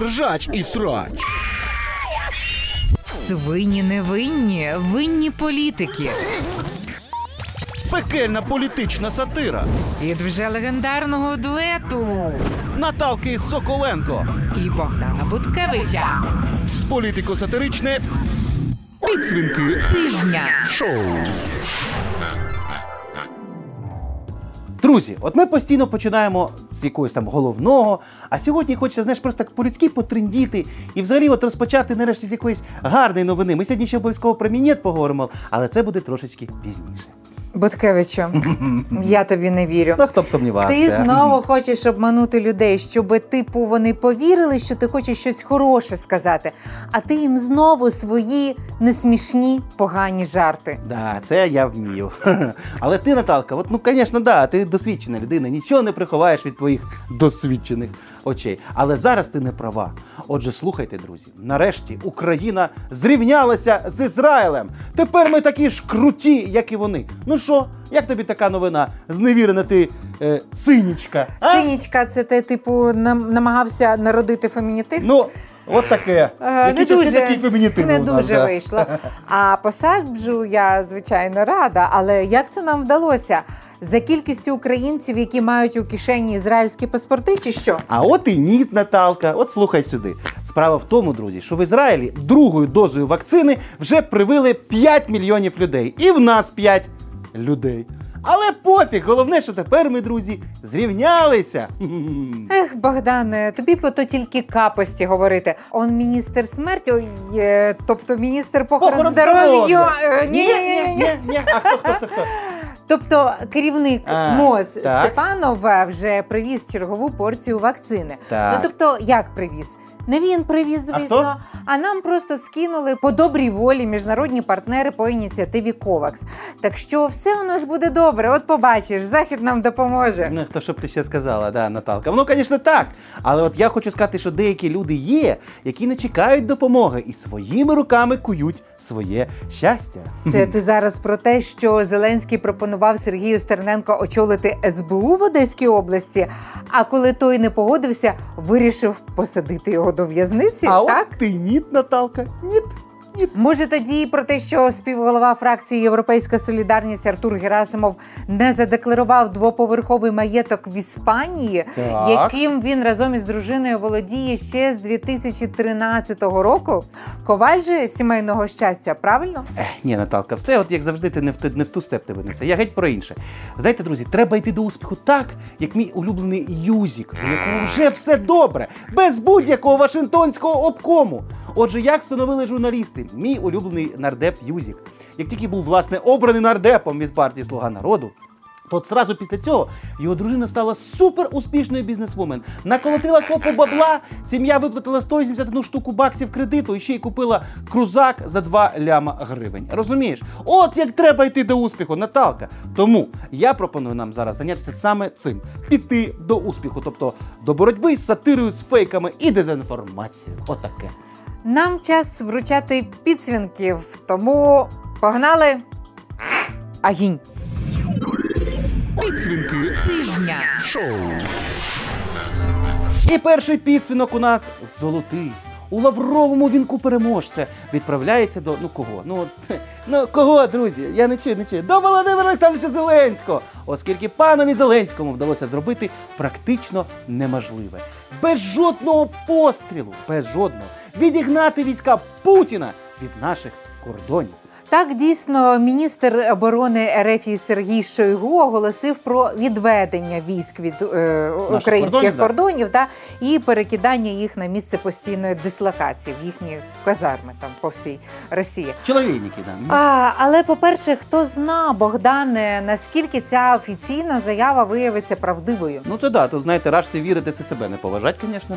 Ржач і срач. Свині невинні, винні політики. Пекельна політична сатира. Від вже легендарного дуету Наталки Соколенко. і Богдана Буткевича. Політико-сатиричне підсвінки Тижня. шоу. Друзі, от ми постійно починаємо якогось там головного. А сьогодні хочеться, знаєш, просто так по-людськи потрендіти і взагалі от розпочати нарешті з якоїсь гарної новини. Ми сьогодні ще обов'язково про мінет поговоримо, але це буде трошечки пізніше. Буткевичу, я тобі не вірю. Ну хто б сумнівався. Ти знову хочеш обманути людей, щоб типу вони повірили, що ти хочеш щось хороше сказати, а ти їм знову свої несмішні погані жарти. Да, це я вмію. Але ти, Наталка, от ну, звісно, да, ти досвідчена людина, нічого не приховаєш від твоїх досвідчених очей. Але зараз ти не права. Отже, слухайте, друзі, нарешті Україна зрівнялася з Ізраїлем. Тепер ми такі ж круті, як і вони. Ну що, як тобі така новина? Зневірена ти е, цинічка? А? Цинічка, це ти, типу, нам, намагався народити фемінітив? Ну, от таке. Е, Які часи такі фемінітиви не у нас, дуже да? вийшло. А посаджу я, звичайно, рада. Але як це нам вдалося? За кількістю українців, які мають у кишені ізраїльські паспорти, чи що? А от і ні, Наталка. От слухай сюди. Справа в тому, друзі, що в Ізраїлі другою дозою вакцини вже привили 5 мільйонів людей. І в нас 5 людей. Але пофіг, головне, що тепер ми, друзі, зрівнялися. Ех, Богдане, тобі б то тільки капості говорити. Он міністр смерті, ой, е, тобто міністр похорон, здоров'я. е, Ні, Ні, ні, ні, ні. ні, ні. А хто, хто, хто, хто? Тобто керівник А, МОЗ так. Степанов е, вже привіз чергову порцію вакцини. Так. Ну тобто, як привіз? Не він привіз, звісно, а, нам просто скинули по добрій волі міжнародні партнери по ініціативі Ковакс. Так що все у нас буде добре. От побачиш, захід нам допоможе. Ну, хто що б ти ще сказала, да, Наталка. Воно, звісно, так. Але от я хочу сказати, що деякі люди є, які не чекають допомоги і своїми руками кують своє щастя. Це ти зараз про те, що Зеленський пропонував Сергію Стерненко очолити СБУ в Одеській області. А коли той не погодився, вирішив посадити його до в'язниці. А так от ти ніт, Наталка, ніт. Може тоді про те, що співголова фракції Європейська Солідарність Артур Герасимов не задекларував двоповерховий маєток в Іспанії, Так. яким він разом із дружиною володіє ще з 2013 року. Коваль же сімейного щастя, правильно? Ех, ні, Наталка, все, от як завжди, ти не в, не в ту степ тебе несе. Я геть про інше. Знаєте, друзі, треба йти до успіху так, як мій улюблений Юзік, у якого вже все добре, без будь-якого Вашингтонського обкому. Отже, як встановили журналісти, мій улюблений нардеп Юзік, як тільки був власне обраний нардепом від партії Слуга народу. То зразу після цього його дружина стала супер успішною бізнесвумен. Наколотила копу бабла, сім'я виплатила 181 штуку баксів кредиту і ще й купила крузак за 2 ляма гривень. Розумієш? От як треба йти до успіху, Наталка. Тому я пропоную нам зараз зайнятися саме цим: піти до успіху, тобто до боротьби з сатирою, з фейками і дезінформацією. Отаке. Нам час вручати підсвінків, тому погнали. Агінь. Підсвінки Тижня. шоу. І перший підсвінок у нас золотий. У лавровому вінку переможця відправляється до ну кого? Ну от, ну кого, друзі? Я не чую, не чую. До Володимира Олександровича Зеленського, оскільки панові Зеленському вдалося зробити практично неможливе. Без жодного пострілу, без жодного відігнати війська Путіна від наших кордонів. Так дійсно міністр оборони РФ Сергій Шойгу оголосив про відведення військ від е, українських кордонів, да. та і перекидання їх на місце постійної дислокації в їхні казарми там по всій Росії. Чоловіки, да. А, але по-перше, хто зна, Богдане, наскільки ця офіційна заява виявиться правдивою? Ну це да, то знаєте, рашці вірити це себе не поважать, звісно.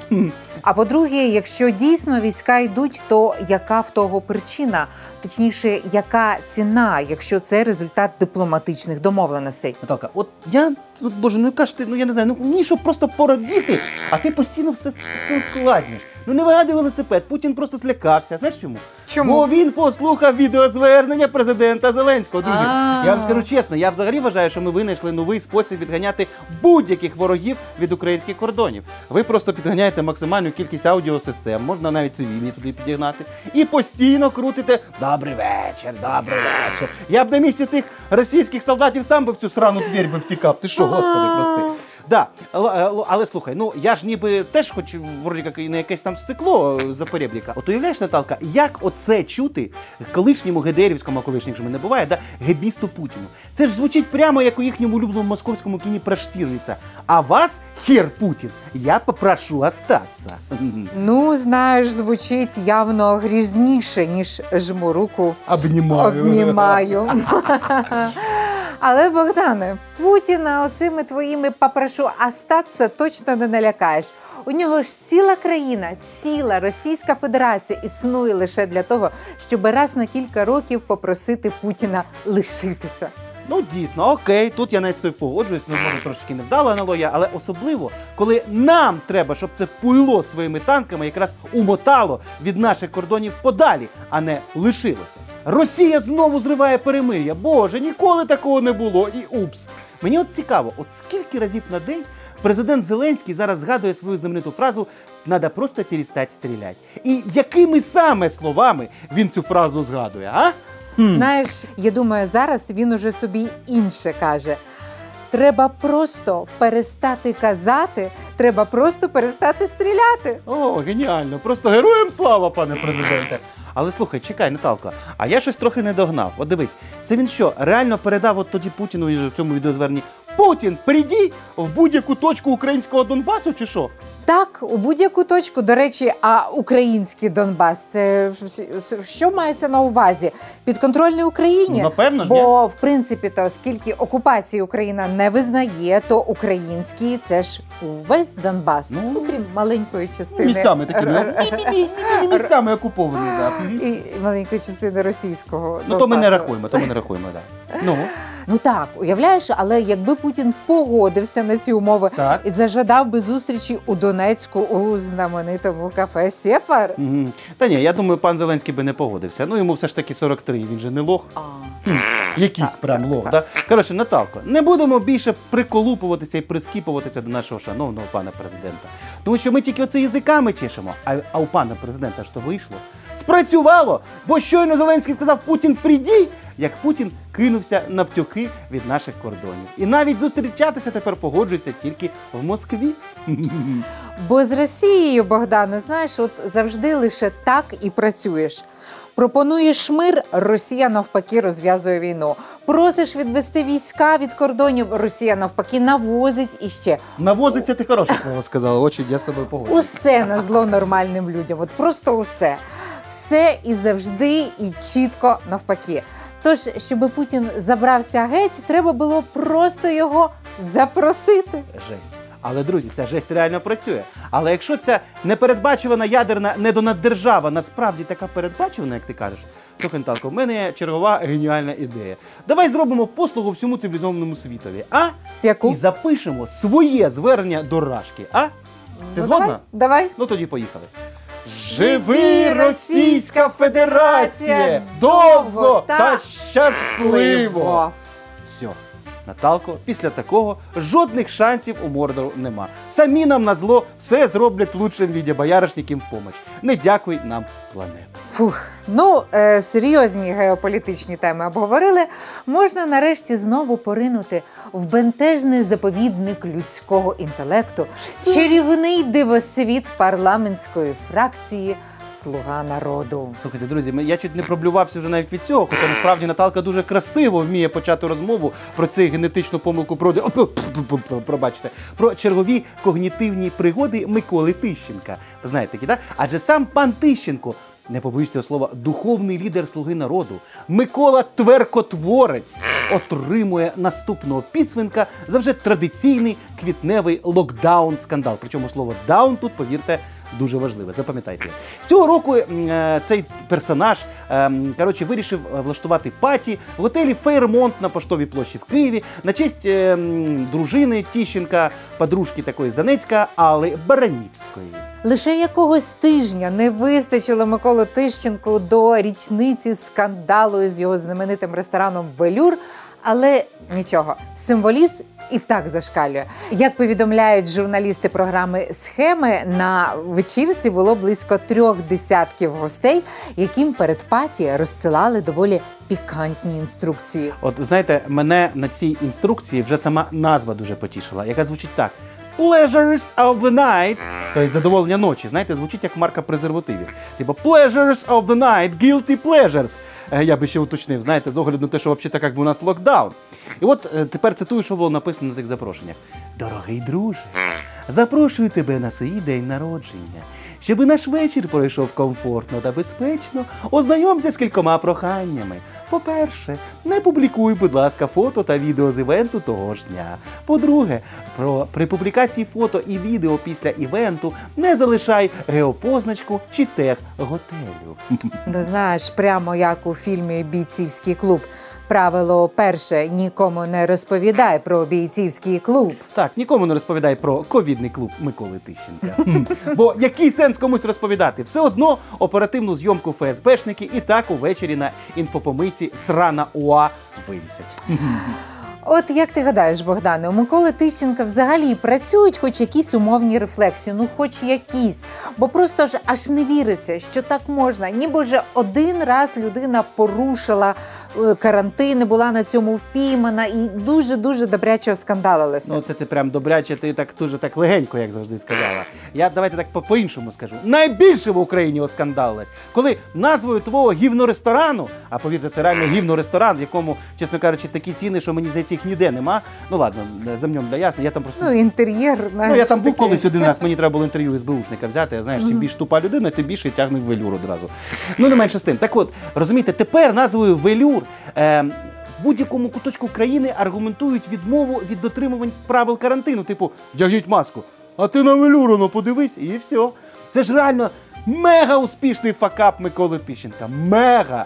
А по-друге, якщо дійсно війська йдуть, то яка в того причина? Точніше, яка ціна, якщо це результат дипломатичних домовленостей? Наталка, от я ну, боже, ну яка ж ти, ну я не знаю, ну мені щоб просто порадіти, а ти постійно все це ускладнюєш. Ну не вигадуй велосипед, Путін просто злякався. Знаєш чому? Чому? Бо він послухав відеозвернення президента Зеленського. Друзі, я вам скажу чесно, я взагалі вважаю, що ми винайшли новий спосіб відганяти будь-яких ворогів від українських кордонів. Ви просто підганяєте максимальну кількість аудіосистем, можна навіть цивільні туди підігнати, і постійно крутите Добрий вечір, добрий вечір. Я б на місці тих російських солдатів сам би в цю срану двір би втікав. Ти що, господи, прости. Да, але, але- слухай, ну я ж ніби теж хоч вроді як не якесь там стекло е, за перебріка. От уявляєш, Наталка, як оце чути колишньому ГДРівському, а колишніх же не буває, да, гебісту Путіну. Це ж звучить прямо як у їхньому улюбленому московському кіні про Штірліца. А вас, хер Путін, я попрошу остатися. Ну, знаєш, звучить явно грізніше, ніж жму руку. Обнімаю. Обнімаю. Але Богдане, Путіна оцими твоїми попрошу остатися точно не налякаєш. У нього ж ціла країна, ціла Російська Федерація існує лише для того, щоб раз на кілька років попросити Путіна лишитися. Ну, дійсно, окей, тут я навіть з тобою погоджуюсь, ну, може трошки невдала аналогія, але особливо, коли нам треба, щоб це пуйло своїми танками якраз умотало від наших кордонів подалі, а не лишилося. Росія знову зриває перемир'я. Боже, ніколи такого не було. І упс. Мені от цікаво, от скільки разів на день президент Зеленський зараз згадує свою знамениту фразу «Надо просто перестати стріляти. І якими саме словами він цю фразу згадує, а? Знаєш, я думаю, зараз він уже собі інше каже. Треба просто перестати казати, треба просто перестати стріляти. О, геніально! Просто героям слава, пане президенте. Але слухай, чекай, Наталко, а я щось трохи не догнав. От дивись, це він що, реально передав от тоді Путіну і в цьому відеозверненні Путін, прийди в будь-яку точку українського Донбасу, чи що? Так, у будь-яку точку, до речі, а український Донбас це що мається на увазі? Підконтрольний Україні? Ну, напевно ж, Бо в принципі, то оскільки окупації Україна не визнає, то український це ж увесь Донбас, Ну, ну крім маленької частини Місцями такими р- р- ні-ні-ні, місцями окуповані. Да. І маленької частини російського. Ну то ми не рахуємо, то ми не рахуємо, так. Ну, Ну так, уявляєш, але якби Путін погодився на ці умови так. і зажадав би зустрічі у Донецьку у знаменитому кафе Сєпар. Мгм. Та ні, я думаю, пан Зеленський би не погодився. Ну йому все ж таки 43, він же не лох. А. Якийсь прям лох. Да? Коротше, Наталко, не будемо більше приколупуватися і прискіпуватися до нашого шановного пана президента. Тому що ми тільки оце язиками чешемо, а, а у пана президента ж то вийшло. Спрацювало! Бо щойно Зеленський сказав Путін прийди, як Путін кинувся навтюки від наших кордонів. І навіть зустрічатися тепер погоджується тільки в Москві. Бо з Росією, Богдане, знаєш, от завжди лише так і працюєш. Пропонуєш мир, Росія навпаки розв'язує війну. Просиш відвести війська від кордонів, Росія навпаки навозить іще. Навозиться ти хороше слово сказала, очі я з тобою погоджуюсь. Усе на зло нормальним людям. От просто усе. Все і завжди, і чітко навпаки. Тож, щоб Путін забрався геть, треба було просто його запросити. Жесть. Але друзі, ця жесть реально працює. Але якщо ця непередбачувана ядерна недонаддержава насправді така передбачувана, як ти кажеш, слухай, Наталко, в мене є чергова геніальна ідея. Давай зробимо послугу всьому цивілізованому світові, а? Яку? І запишемо своє звернення до Рашки, а? Ти Ну, згодна? Давай, давай. Ну тоді поїхали. Живи Російська Федерація! Довго та щасливо! Все. Наталко, після такого жодних шансів у Мордору нема. Самі нам на зло все зроблять лучшим від бояришників помочь. Не дякуй нам, планета. Фух, ну е, серйозні геополітичні теми обговорили. Можна нарешті знову поринути в бентежний заповідник людського інтелекту, чарівний дивосвіт парламентської фракції Слуга народу. Слухайте, друзі, я чуть не проблювався вже навіть від цього, хоча насправді Наталка дуже красиво вміє почати розмову про цю генетичну помилку про пробачте, про чергові когнітивні пригоди Миколи Тищенка. Ви знаєте такі, так? Адже сам пан Тищенко. Не побоюсь слова, духовний лідер слуги народу Микола Тверкотворець отримує наступного підсвинка за вже традиційний квітневий локдаун скандал. Причому слово даун тут, повірте, Дуже важливе, запам'ятайте. Цього року е, цей персонаж ем, коротше, вирішив е, влаштувати паті в готелі Фейрмонт на Поштовій площі в Києві на честь е, дружини Тіщенка, подружки такої з Донецька, Алли Баранівської. Лише якогось тижня не вистачило Миколу Тищенку до річниці скандалу з його знаменитим рестораном Велюр. Але нічого, символізм і так зашкалює. Як повідомляють журналісти програми Схеми, на вечірці було близько трьох десятків гостей, яким перед паті розсилали доволі пікантні інструкції. От знаєте, мене на цій інструкції вже сама назва дуже потішила, яка звучить так: Pleasures of the night, тобто задоволення ночі. Знаєте, звучить як марка презервативів. Типу Pleasures of the night, guilty pleasures. Е, Я би ще уточнив, знаєте, з огляду на те, що взагалі так якби у нас локдаун. І от е, тепер цитую, що було написано на цих запрошеннях. Дорогий друже, запрошую тебе на свій день народження. Щоби наш вечір пройшов комфортно та безпечно, ознайомся з кількома проханнями. По-перше, не публікуй, будь ласка, фото та відео з івенту того ж дня. По-друге, про при публікації фото і відео після івенту не залишай геопозначку чи тег готелю. Ну знаєш, прямо як у фільмі Бійцівський клуб. Правило перше нікому не розповідай про бійцівський клуб. Так, нікому не розповідай про ковідний клуб Миколи Тищенка. Бо який сенс комусь розповідати? Все одно оперативну зйомку ФСБшники і так увечері на інфопомийці срана УА вивісять. От як ти гадаєш, Богдане, у Миколи Тищенка взагалі працюють хоч якісь умовні рефлексії, ну хоч якісь. Бо просто ж аж не віриться, що так можна. Ніби вже один раз людина порушила е, карантин, і була на цьому впіймана і дуже дуже добряче оскандалилася. Ну, це ти прям добряче, ти так дуже так легенько, як завжди сказала. Я давайте так по- по-іншому скажу. Найбільше в Україні оскандалилась, коли назвою твого гівноресторану, а повірте, це реально гівноресторан, в якому, чесно кажучи, такі ціни, що мені здається, їх ніде нема. Ну ладно, замнем для ясно. Я там просто Ну, інтер'єр, Ну, я там був таке. колись один раз, мені треба було інтерв'ю СБУшника взяти. а Знаєш, чим більш тупа людина, тим більше тягне велюр одразу. Ну, не менше з тим. Так от, розумієте, тепер назвою велюр. Е, в будь-якому куточку країни аргументують відмову від дотримувань правил карантину, типу, дягніть маску. А ти на велюру, ну подивись, і все. Це ж реально мега успішний факап Миколи Тищенка. Мега!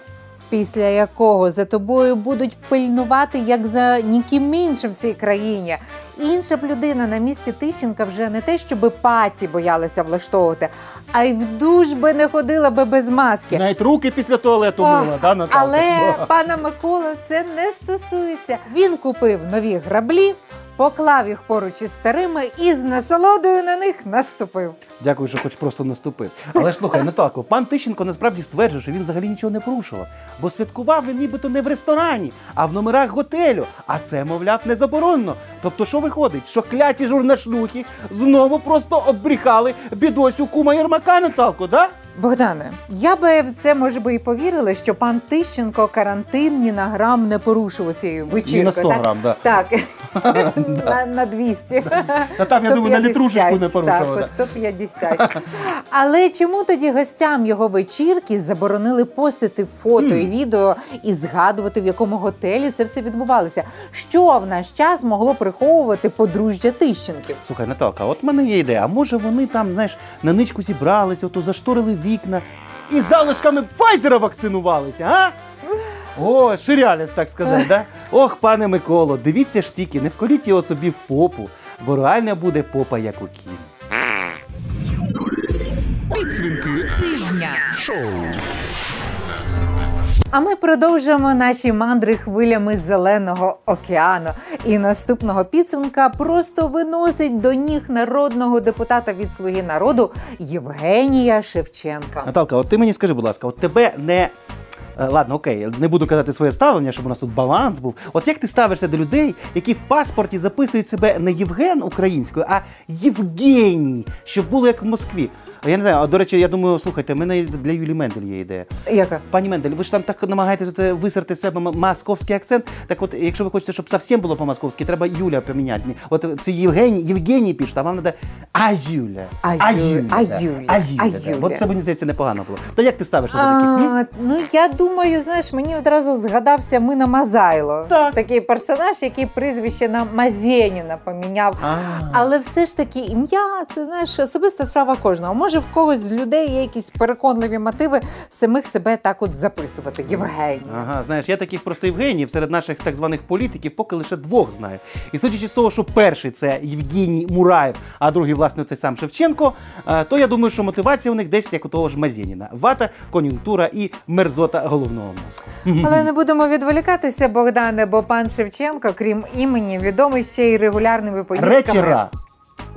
Після якого за тобою будуть пильнувати як за ніким іншим в цій країні. Інша б людина на місці Тищенка вже не те, щоби паті боялася влаштовувати, а й в душ би не ходила би без маски. Навіть руки після туалету мила, да, Наталка? Але пана Микола це не стосується. Він купив нові граблі, поклав їх поруч із старими і з насолодою на них наступив. Дякую, що хоч просто наступив. Але ж слухай, Наталко, пан Тищенко насправді стверджує, що він взагалі нічого не порушував, бо святкував він нібито не в ресторані, а в номерах готелю. А це, мовляв, не заборонено. Тобто, що виходить, що кляті журнашлюхи знову просто обріхали бідосю кума Єрмака Наталко, да? Богдане, я би в це може би і повірила, що пан Тищенко карантин ні на грам не порушив цієї вечірки. Ні на 100 так? грам, да. Так, на, на 200. Та там, я думаю, на літрушечку не порушував, Так, по 150. Але чому тоді гостям його вечірки заборонили постити фото і відео і згадувати, в якому готелі це все відбувалося? Що в наш час могло приховувати подружжя Тищенків? Слухай, Наталка, от в мене є ідея. А може вони там, знаєш, на ничку зібралися, ото зашторили вікна і залишками Файзера вакцинувалися, а? О, ширялець, так сказати, да? Ох, пане Миколо, дивіться ж тільки, не вколіть його собі в попу, бо реально буде попа, як у кін. Підсвінки Тижня. А ми продовжуємо наші мандри хвилями зеленого океану. І наступного підсумка просто виносить до ніг народного депутата від Слуги народу Євгенія Шевченка. Наталка, от ти мені скажи, будь ласка, от тебе не. Е, Ладно, окей, не буду казати своє ставлення, щоб у нас тут баланс був. От як ти ставишся до людей, які в паспорті записують себе не Євген українською, а Євгеній, щоб було як в Москві. Я не знаю, а до речі, я думаю, слухайте, в мене для Юлі Мендель є ідея. Яка? Пані Мендель, ви ж там так намагаєтесь оце висерти з себе московський акцент. Так от, якщо ви хочете, щоб зовсім було по-московськи, треба Юля поміняти. От це Євгеній, Євгеній пишуть, а вам треба А Юля. А а. Юля, А Юля. а да. Юля. От це мені здається непогано було. Та як ти ставишся до таких? А, ну я думаю, знаєш, мені одразу згадався Мина Мазайло. Так. Такий персонаж, який прізвище на Мазєніна поміняв. А. Але все ж таки ім'я це знаєш особиста справа кожного. Може, може в когось з людей є якісь переконливі мотиви самих себе так от записувати. Євгеній. Ага, знаєш, я таких просто Євгенів серед наших так званих політиків поки лише двох знаю. І судячи з того, що перший це Євгеній Мураєв, а другий, власне, цей сам Шевченко, е, то я думаю, що мотивація у них десь як у того ж Мазєніна. Вата, кон'юнктура і мерзота головного мозку. Але не будемо відволікатися, Богдане, бо пан Шевченко, крім імені, відомий ще й регулярними поїздками. Речера.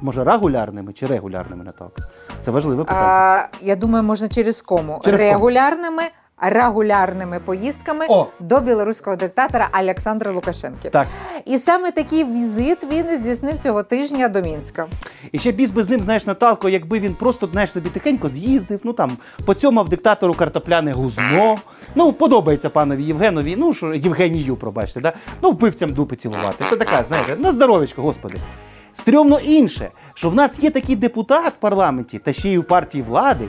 Може, регулярними чи регулярними, Наталка? Це важливе питання. А, я думаю, можна через кому. Через кому. регулярними. Регулярними поїздками О! до білоруського диктатора Олександра Лукашенки. Так. І саме такий візит він здійснив цього тижня до Мінська. І ще біс би з ним, знаєш, Наталко, якби він просто, знаєш, собі тихенько з'їздив, ну там поцьомав диктатору картопляне гузно. Ну, подобається панові Євгенові, ну що Євгенію, пробачте, да? ну вбивцям дупи цілувати. Це така, знаєте, на здоровечко, господи. Стрьомно інше, що в нас є такий депутат в парламенті та ще й у партії влади.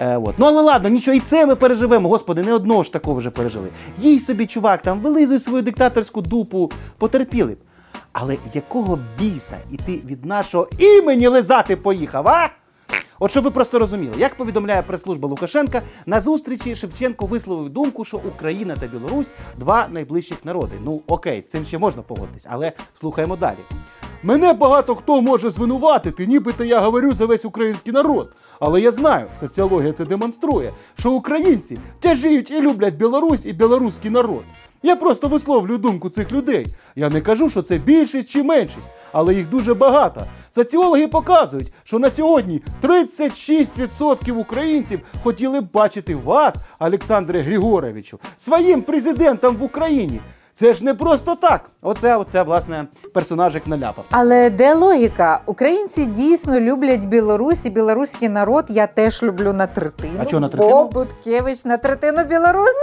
Е, от. Ну але ладно, нічого, і це ми переживемо. Господи, не одного ж такого вже пережили. Їй собі, чувак, там вилизуй свою диктаторську дупу, потерпіли б. Але якого біса і ти від нашого імені лизати поїхав, а? От щоб ви просто розуміли, як повідомляє прес-служба Лукашенка, на зустрічі Шевченко висловив думку, що Україна та Білорусь два найближчих народи. Ну окей, з цим ще можна погодитись, але слухаємо далі. Мене багато хто може звинуватити, нібито я говорю за весь український народ. Але я знаю, соціологія це демонструє, що українці тяжіють і люблять Білорусь і білоруський народ. Я просто висловлюю думку цих людей. Я не кажу, що це більшість чи меншість, але їх дуже багато. Соціологи показують, що на сьогодні 36% українців хотіли б бачити вас, Олександре Григоровичу, своїм президентом в Україні. Це ж не просто так. Оце, оце власне, персонажик наляпав. Але де логіка? Українці дійсно люблять Білорусь і білоруський народ. Я теж люблю на третину. А чого на третину? Бо Буткевич на третину білорус.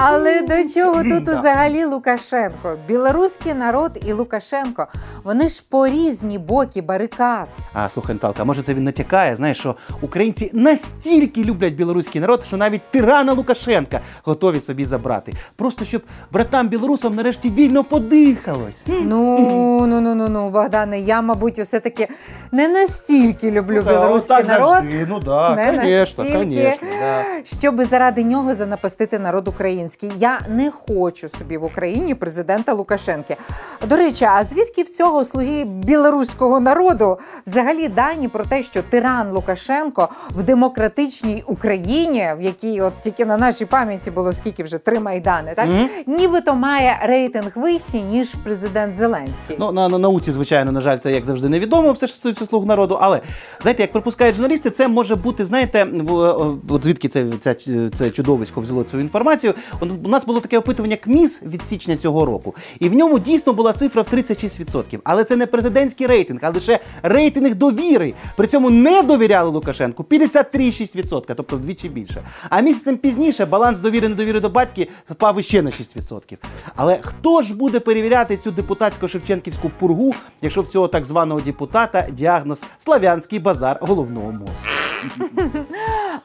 А, Але до чого тут взагалі Лукашенко? Білоруський народ і Лукашенко вони ж по різні боки барикад. А слухай, Наталка, може це він натякає, знаєш, що українці настільки люблять білоруський народ, що навіть тирана Лукашенка готові собі забрати. Просто щоб братам білорусам нарешті вільно подихалось. Ну ну ну ну ну Богдане, я мабуть, усе таки не настільки люблю а білоруський отак народ. завжди. Ну да, Не конечно, настільки. конечно, да. Щоб заради нього занапастити народ український. Я не хочу собі в Україні президента Лукашенки. До речі, а звідки в цього слуги білоруського народу взагалі дані про те, що тиран Лукашенко в демократичній Україні, в якій от тільки на нашій пам'яті було скільки вже три майдани, так Мгм. нібито має рейтинг вищий ніж президент Зеленський. Ну, на, на науці, звичайно, на жаль, це як завжди невідомо, все що стосується слуг народу. Але знаєте, як припускають журналісти, це може бути, знаєте, в- от звідки це, це, це чудовисько взяло цю інформацію. У нас було таке опитування КМІС від січня цього року, і в ньому дійсно була цифра в 36%. Але це не президентський рейтинг, а лише рейтинг довіри. При цьому не довіряли Лукашенку 53,6%, тобто вдвічі більше. А місяцем пізніше баланс довіри недовіри до батьки впав іще на 6%. Але хто ж буде перевіряти цю депутатсько-шевченківську пургу, якщо в цього так званого депутата діагноз славянський базар головного мозку?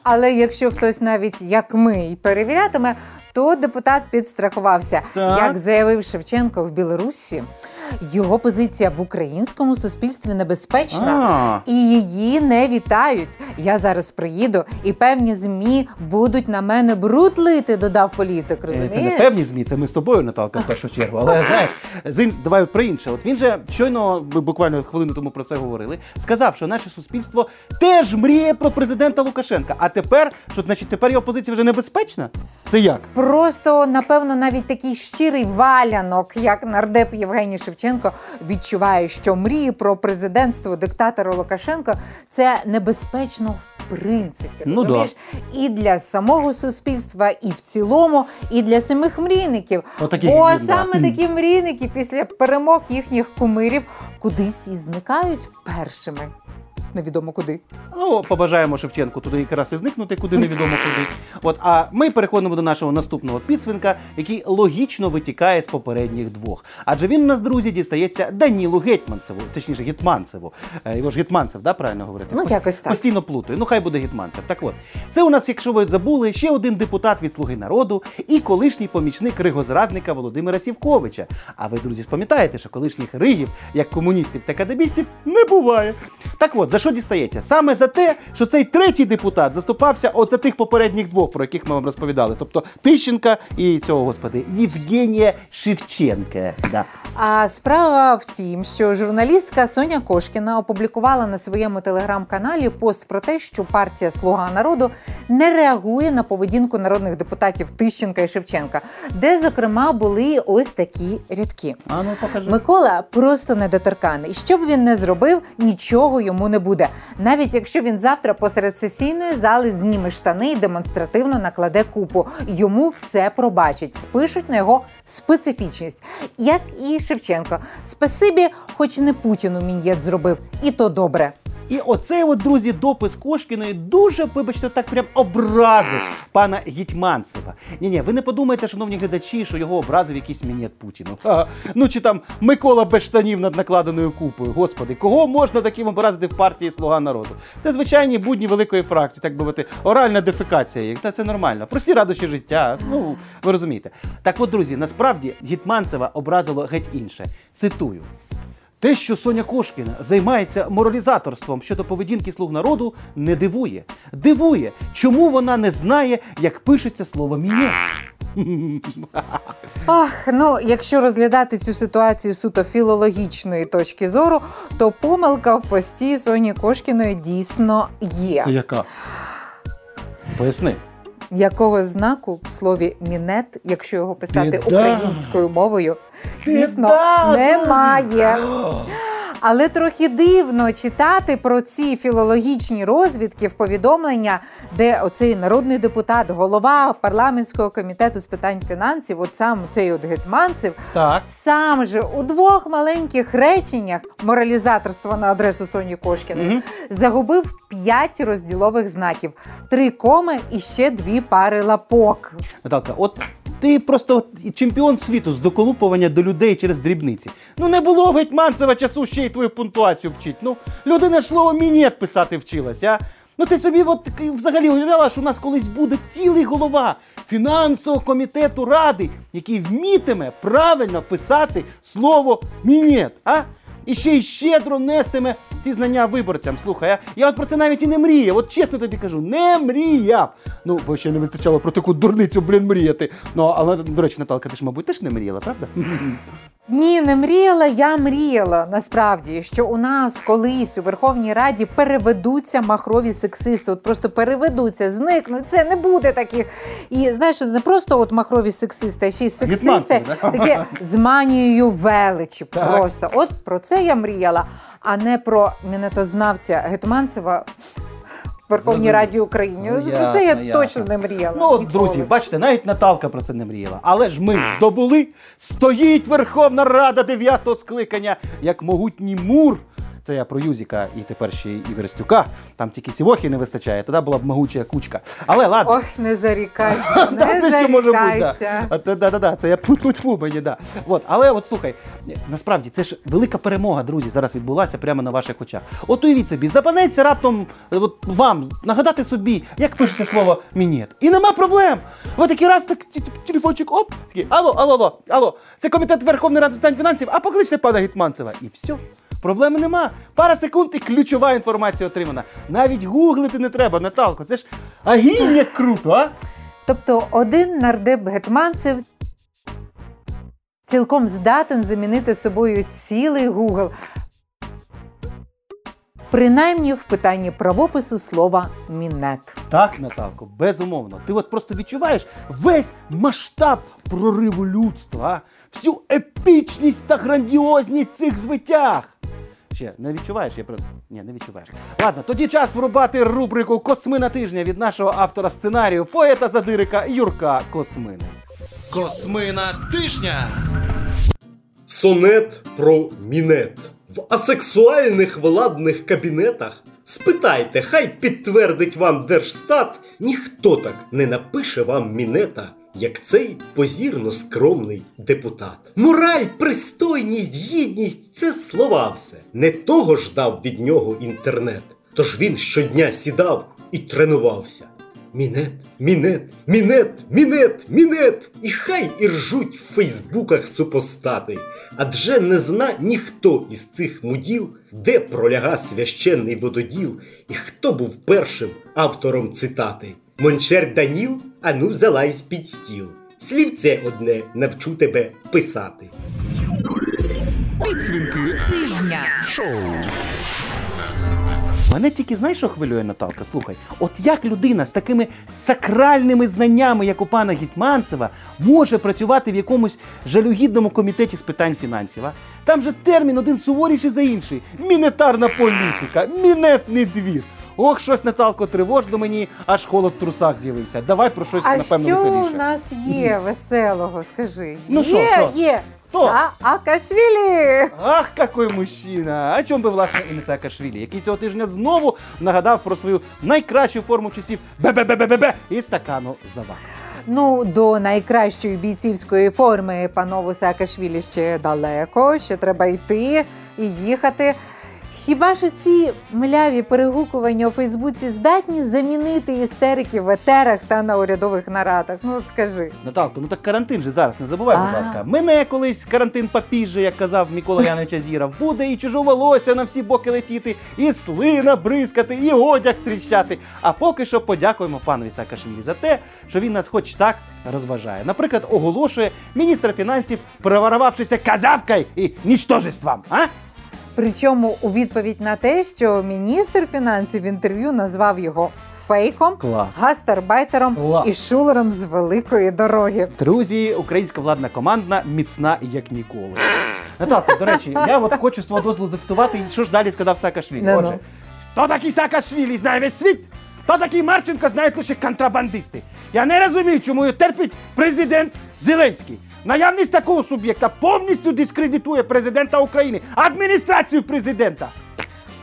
Але якщо хтось навіть як ми й перевірятиме, то депутат підстрахувався. Так. Як заявив Шевченко в Білорусі, його позиція в українському суспільстві небезпечна. І її не вітають. Я зараз приїду, і певні змі будуть на мене бруд лити, додав політик. Е, Розумієш? Це не певні змі, це ми з тобою, Наталка, в першу чергу. Але знаєш, з давай про інше. От він же щойно, ми буквально хвилину тому про це говорили, сказав, що наше суспільство теж мріє про президента Лукашенка. А тепер, що значить, тепер його позиція вже небезпечна? Це як? Просто напевно навіть такий щирий валянок, як нардеп Євгеній Шевченко, відчуває, що мрії про президентство диктатора Лукашенка це небезпечно в принципі. Ну да. І для самого суспільства, і в цілому, і для самих мрійників. Отаких Бо да. саме такі мрійники після перемог їхніх кумирів кудись і зникають першими. Невідомо куди. Ну, побажаємо Шевченку туди якраз і зникнути, куди невідомо куди. От, а ми переходимо до нашого наступного підсвинка, який логічно витікає з попередніх двох. Адже він у нас, друзі, дістається Данілу Гетьманцеву, точніше, Гетманцеву. Е, Його ж Гетманцев, да, правильно говорити? Ну, Пост- якось так. Постійно плутаю. Ну, хай буде Гетманцев. Так от, це у нас, якщо ви забули, ще один депутат від Слуги народу і колишній помічник ригозрадника Володимира Сівковича. А ви, друзі, пам'ятаєте, що колишніх ригів, як комуністів та кадебістів, не буває. Так от, за що дістається? Саме за те, що цей третій депутат заступався от за тих попередніх двох, про яких ми вам розповідали. Тобто Тищенка і цього господи Євгенія Шевченка. Да. А справа в тім, що журналістка Соня Кошкіна опублікувала на своєму телеграм-каналі пост про те, що партія Слуга народу не реагує на поведінку народних депутатів Тищенка і Шевченка, де, зокрема, були ось такі рядки. А ну покажи. Микола просто недоторканий. Що б він не зробив, нічого йому не буде. Навіть якщо він завтра посеред сесійної зали зніме штани і демонстративно накладе купу, йому все пробачать, спишуть на його специфічність, як і Шевченко. Спасибі, хоч не Путіну мін'єт зробив, і то добре. І оцей от, друзі, допис Кошкіної дуже, вибачте, так прям образив пана Гетьманцева. Ні, ні, ви не подумайте, шановні глядачі, що його образив якийсь мінет Путіну. Ага. Ну чи там Микола без штанів над накладеною купою. Господи, кого можна таким образити в партії Слуга народу? Це звичайні будні великої фракції, так би мовити, оральна дефекація. Та це нормально. Прості радощі життя. Ну ви розумієте. Так от, друзі, насправді Гетьманцева образило геть інше. Цитую. Те, що Соня Кошкіна займається моралізаторством щодо поведінки слуг народу, не дивує. Дивує, чому вона не знає, як пишеться слово мінє. Ах, ну якщо розглядати цю ситуацію суто філологічної точки зору, то помилка в пості Соні Кошкіної дійсно є. яка? Поясни. Якого знаку в слові мінет, якщо його писати Біда. українською мовою, дійсно Біда, немає. Але трохи дивно читати про ці філологічні розвідки в повідомлення, де оцей народний депутат, голова парламентського комітету з питань фінансів, от сам цей от гетманцев, Так. сам же у двох маленьких реченнях моралізаторства на адресу Соні Кошкіної Мгм. загубив п'ять розділових знаків, три коми і ще дві пари лапок. Наталка, от ти просто чемпіон світу з доколупування до людей через дрібниці. Ну не було Гетьманцева часу ще й твою пунктуацію вчить. Ну, людина ж слово мінет писати вчилась, а? Ну ти собі от взагалі уявляла, що у нас колись буде цілий голова фінансового комітету ради, який вмітиме правильно писати слово мінет, а? І ще й щедро нестиме ті знання виборцям. Слухай, а я от про це навіть і не мріяв. От чесно тобі кажу, не мріяв. Ну, бо ще не вистачало про таку дурницю, блін, мріяти. Ну, але, до речі, Наталка, ти ж, мабуть, теж не мріяла, правда? Ні, не мріяла, я мріяла насправді, що у нас колись у Верховній Раді переведуться махрові сексисти. От просто переведуться, зникнуть. Це не буде таких. І знаєш, не просто от махрові сексисти, а ще й сексисти, такі з манією величі. Так. Просто от про це я мріяла, а не про мінетознавця Гетманцева. Верховній. Раді України. Ну, про це я ясно, ясно. точно не мріяла. Ну, от, Ніколи. друзі, бачите, навіть Наталка про це не мріяла. Але ж ми здобули. Стоїть Верховна Рада дев'ятого скликання, як могутній мур. Це я про Юзіка і тепер ще і Верстюка. Там тільки сівохи не вистачає, тоді була б могуча кучка. Але ладно. Ой, не зарікайся, Та не що може бути, Да-да-да, да, да, це я пу мені, да. От, але от слухай, насправді це ж велика перемога, друзі, зараз відбулася прямо на ваших очах. От уявіть собі, запанеться раптом е, от, вам нагадати собі, як пишете слово мінет. І нема проблем. Ви такий раз так телефончик, оп, такий, алло, алло, алло, алло, це комітет Верховної Ради з питань фінансів, а покличте пана Гетманцева. І все. Проблеми нема. Пара секунд і ключова інформація отримана. Навіть гуглити не треба, Наталко. Це ж агінь як круто, а? Тобто один нардеп гетманцев цілком здатен замінити собою цілий Google. Принаймні в питанні правопису слова мінет. Так, Наталко, безумовно. Ти от просто відчуваєш весь масштаб прориву людства, всю епічність та грандіозність цих звитяг. Ще не відчуваєш? Я про ні, не відчуваєш. Ладно, тоді час врубати рубрику Космина тижня від нашого автора сценарію, поета задирика Юрка Космини. Космина тижня. Сонет про мінет. В асексуальних владних кабінетах Спитайте, хай підтвердить вам Держстат, ніхто так не напише вам мінета, як цей позірно скромний депутат. Мораль, пристойність, гідність це слова все. Не того ждав від нього інтернет. Тож він щодня сідав і тренувався. Мінет, мінет, мінет, мінет, мінет. І хай і ржуть в Фейсбуках супостати. Адже не зна ніхто із цих муділ, де проляга священний вододіл, і хто був першим автором цитати. Мончер Даніл, ану залазь під стіл. Слівце одне навчу тебе писати. Підсвінки Тижня. Мене тільки знаєш, що хвилює Наталка? Слухай, от як людина з такими сакральними знаннями, як у пана Гітьманцева, може працювати в якомусь жалюгідному комітеті з питань фінансів? А? Там же термін один суворіший за інший. Мінетарна політика, мінетний двір. Ох, щось Наталко тривожно мені, аж холод в трусах з'явився. Давай про щось, А напевно, що веселіше. у нас є веселого? Скажи. Ну, є, що, що? є. Що? Саакашвілі! Ах, какой мужчина! А чому би власне і не Саакашвілі, який цього тижня знову нагадав про свою найкращу форму часів бе-бе-бе-бе-бе і стакану завак. Ну, до найкращої бійцівської форми панову Саакашвілі ще далеко, ще треба йти і їхати. Хіба ж ці мляві перегукування у Фейсбуці здатні замінити істерики в етерах та на урядових нарадах? Ну, от скажи. Наталко, ну так карантин же зараз, не забувай, будь А. ласка. Мене колись карантин попіже, як казав Микола Янович Азіров. Буде і чужо волосся на всі боки летіти, і слина бризкати, і одяг тріщати. А поки що подякуємо панові Саакашвілі за те, що він нас хоч так розважає. Наприклад, оголошує міністра фінансів, переворувавшися казавкою і нічтожеством. А? Причому у відповідь на те, що міністр фінансів в інтерв'ю назвав його фейком, Клас. гастарбайтером Клас. і шулером з великої дороги. Друзі, українська владна командна міцна як ніколи. Наталко, до речі, я от хочу з твого дозволу зацитувати, що ж далі сказав Саакашвілі. Ну-ну. Отже, хто такий Саакашвілі знає весь світ? Хто такий Марченко знають лише контрабандисти. Я не розумію, чому його терпить президент Зеленський. Наявність такого суб'єкта повністю дискредитує президента України, адміністрацію президента.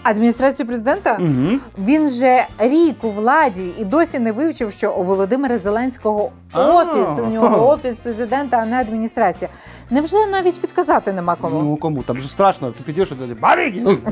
Адміністрацію президента Угу. він же рік у владі і досі не вивчив, що у Володимира Зеленського офіс. У нього офіс президента, а не адміністрація. Невже навіть підказати нема кому? Ну кому? Там же страшно, ти підеш і тоді бариги!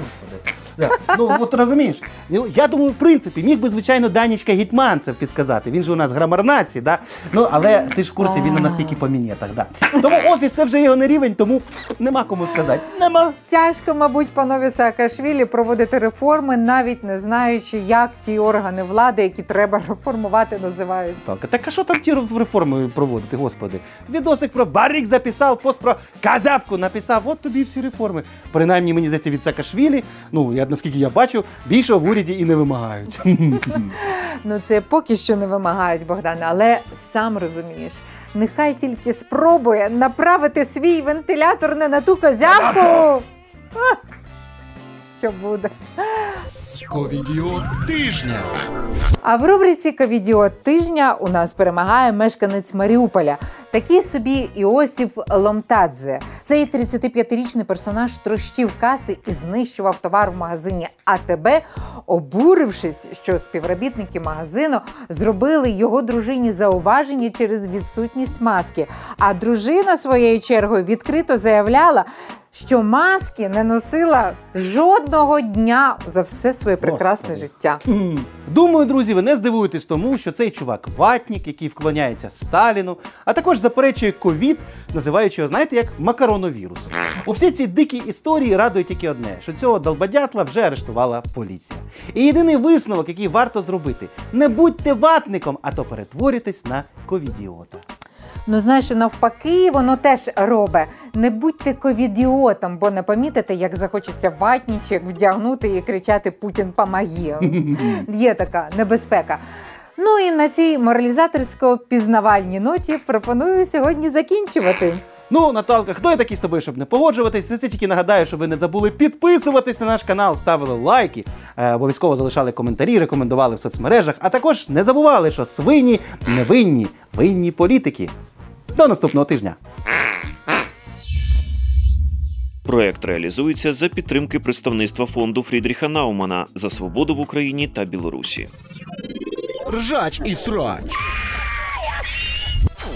Да. Ну от розумієш, Ну, я думаю, в принципі, міг би, звичайно, Данічка Гетьманцев підсказати. Він же у нас грамар нації, да? ну але ти ж в курсі, він не настільки по мінетах. Да. Тому офіс це вже його не рівень, тому нема кому сказати. Нема. Тяжко, мабуть, панові Саакашвілі проводити реформи, навіть не знаючи, як ті органи влади, які треба реформувати, називаються. Салка, так а що там ті реформи проводити, господи? Відосик про барик записав, пост про казавку написав. От тобі всі реформи. Принаймні, мені здається, від Саакашвілі, ну я наскільки я бачу, більше в уряді і не вимагають. Ну це поки що не вимагають Богдана, але сам розумієш. Нехай тільки спробує направити свій вентилятор не на ту козявку. Що буде? Ковідіот тижня. А в рубриці Ковідіот тижня у нас перемагає мешканець Маріуполя. Такий собі Іосиф Ломтадзе. Цей 35-річний персонаж трощив каси і знищував товар в магазині АТБ, обурившись, що співробітники магазину зробили його дружині зауваження через відсутність маски. А дружина своєю чергою відкрито заявляла. Що маски не носила жодного дня за все своє прекрасне Господи. життя. Думаю, друзі, ви не здивуєтесь тому, що цей чувак ватник, який вклоняється Сталіну, а також заперечує ковід, називаючи його, знаєте, як макароновірусом. У всі ці дикі історії радує тільки одне: що цього долбадятла вже арештувала поліція. І єдиний висновок, який варто зробити: не будьте ватником, а то перетворитесь на ковідіота. Ну, знаєш, навпаки, воно теж робить. Не будьте ковідіотом, бо не помітите, як захочеться ватнічок вдягнути і кричати Путін помоги. Є така небезпека. Ну і на цій моралізаторсько-пізнавальній ноті пропоную сьогодні закінчувати. Ну, Наталка, хто я такий з тобою, щоб не погоджуватись? Це тільки нагадаю, що ви не забули підписуватись на наш канал, ставили лайки, е, обов'язково залишали коментарі, рекомендували в соцмережах, а також не забували, що свині невинні, винні політики. До наступного тижня. Проект реалізується за підтримки представництва фонду Фрідріха Наумана за свободу в Україні та Білорусі. Ржач і срач.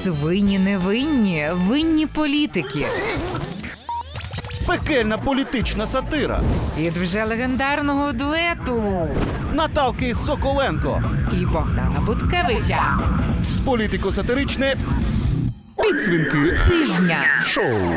Свині невинні, винні політики. Пекельна політична сатира. Від вже легендарного дуету Наталки Соколенко. і Богдана Буткевича. Політико-сатиричне. Підсвінки Тижня. шоу.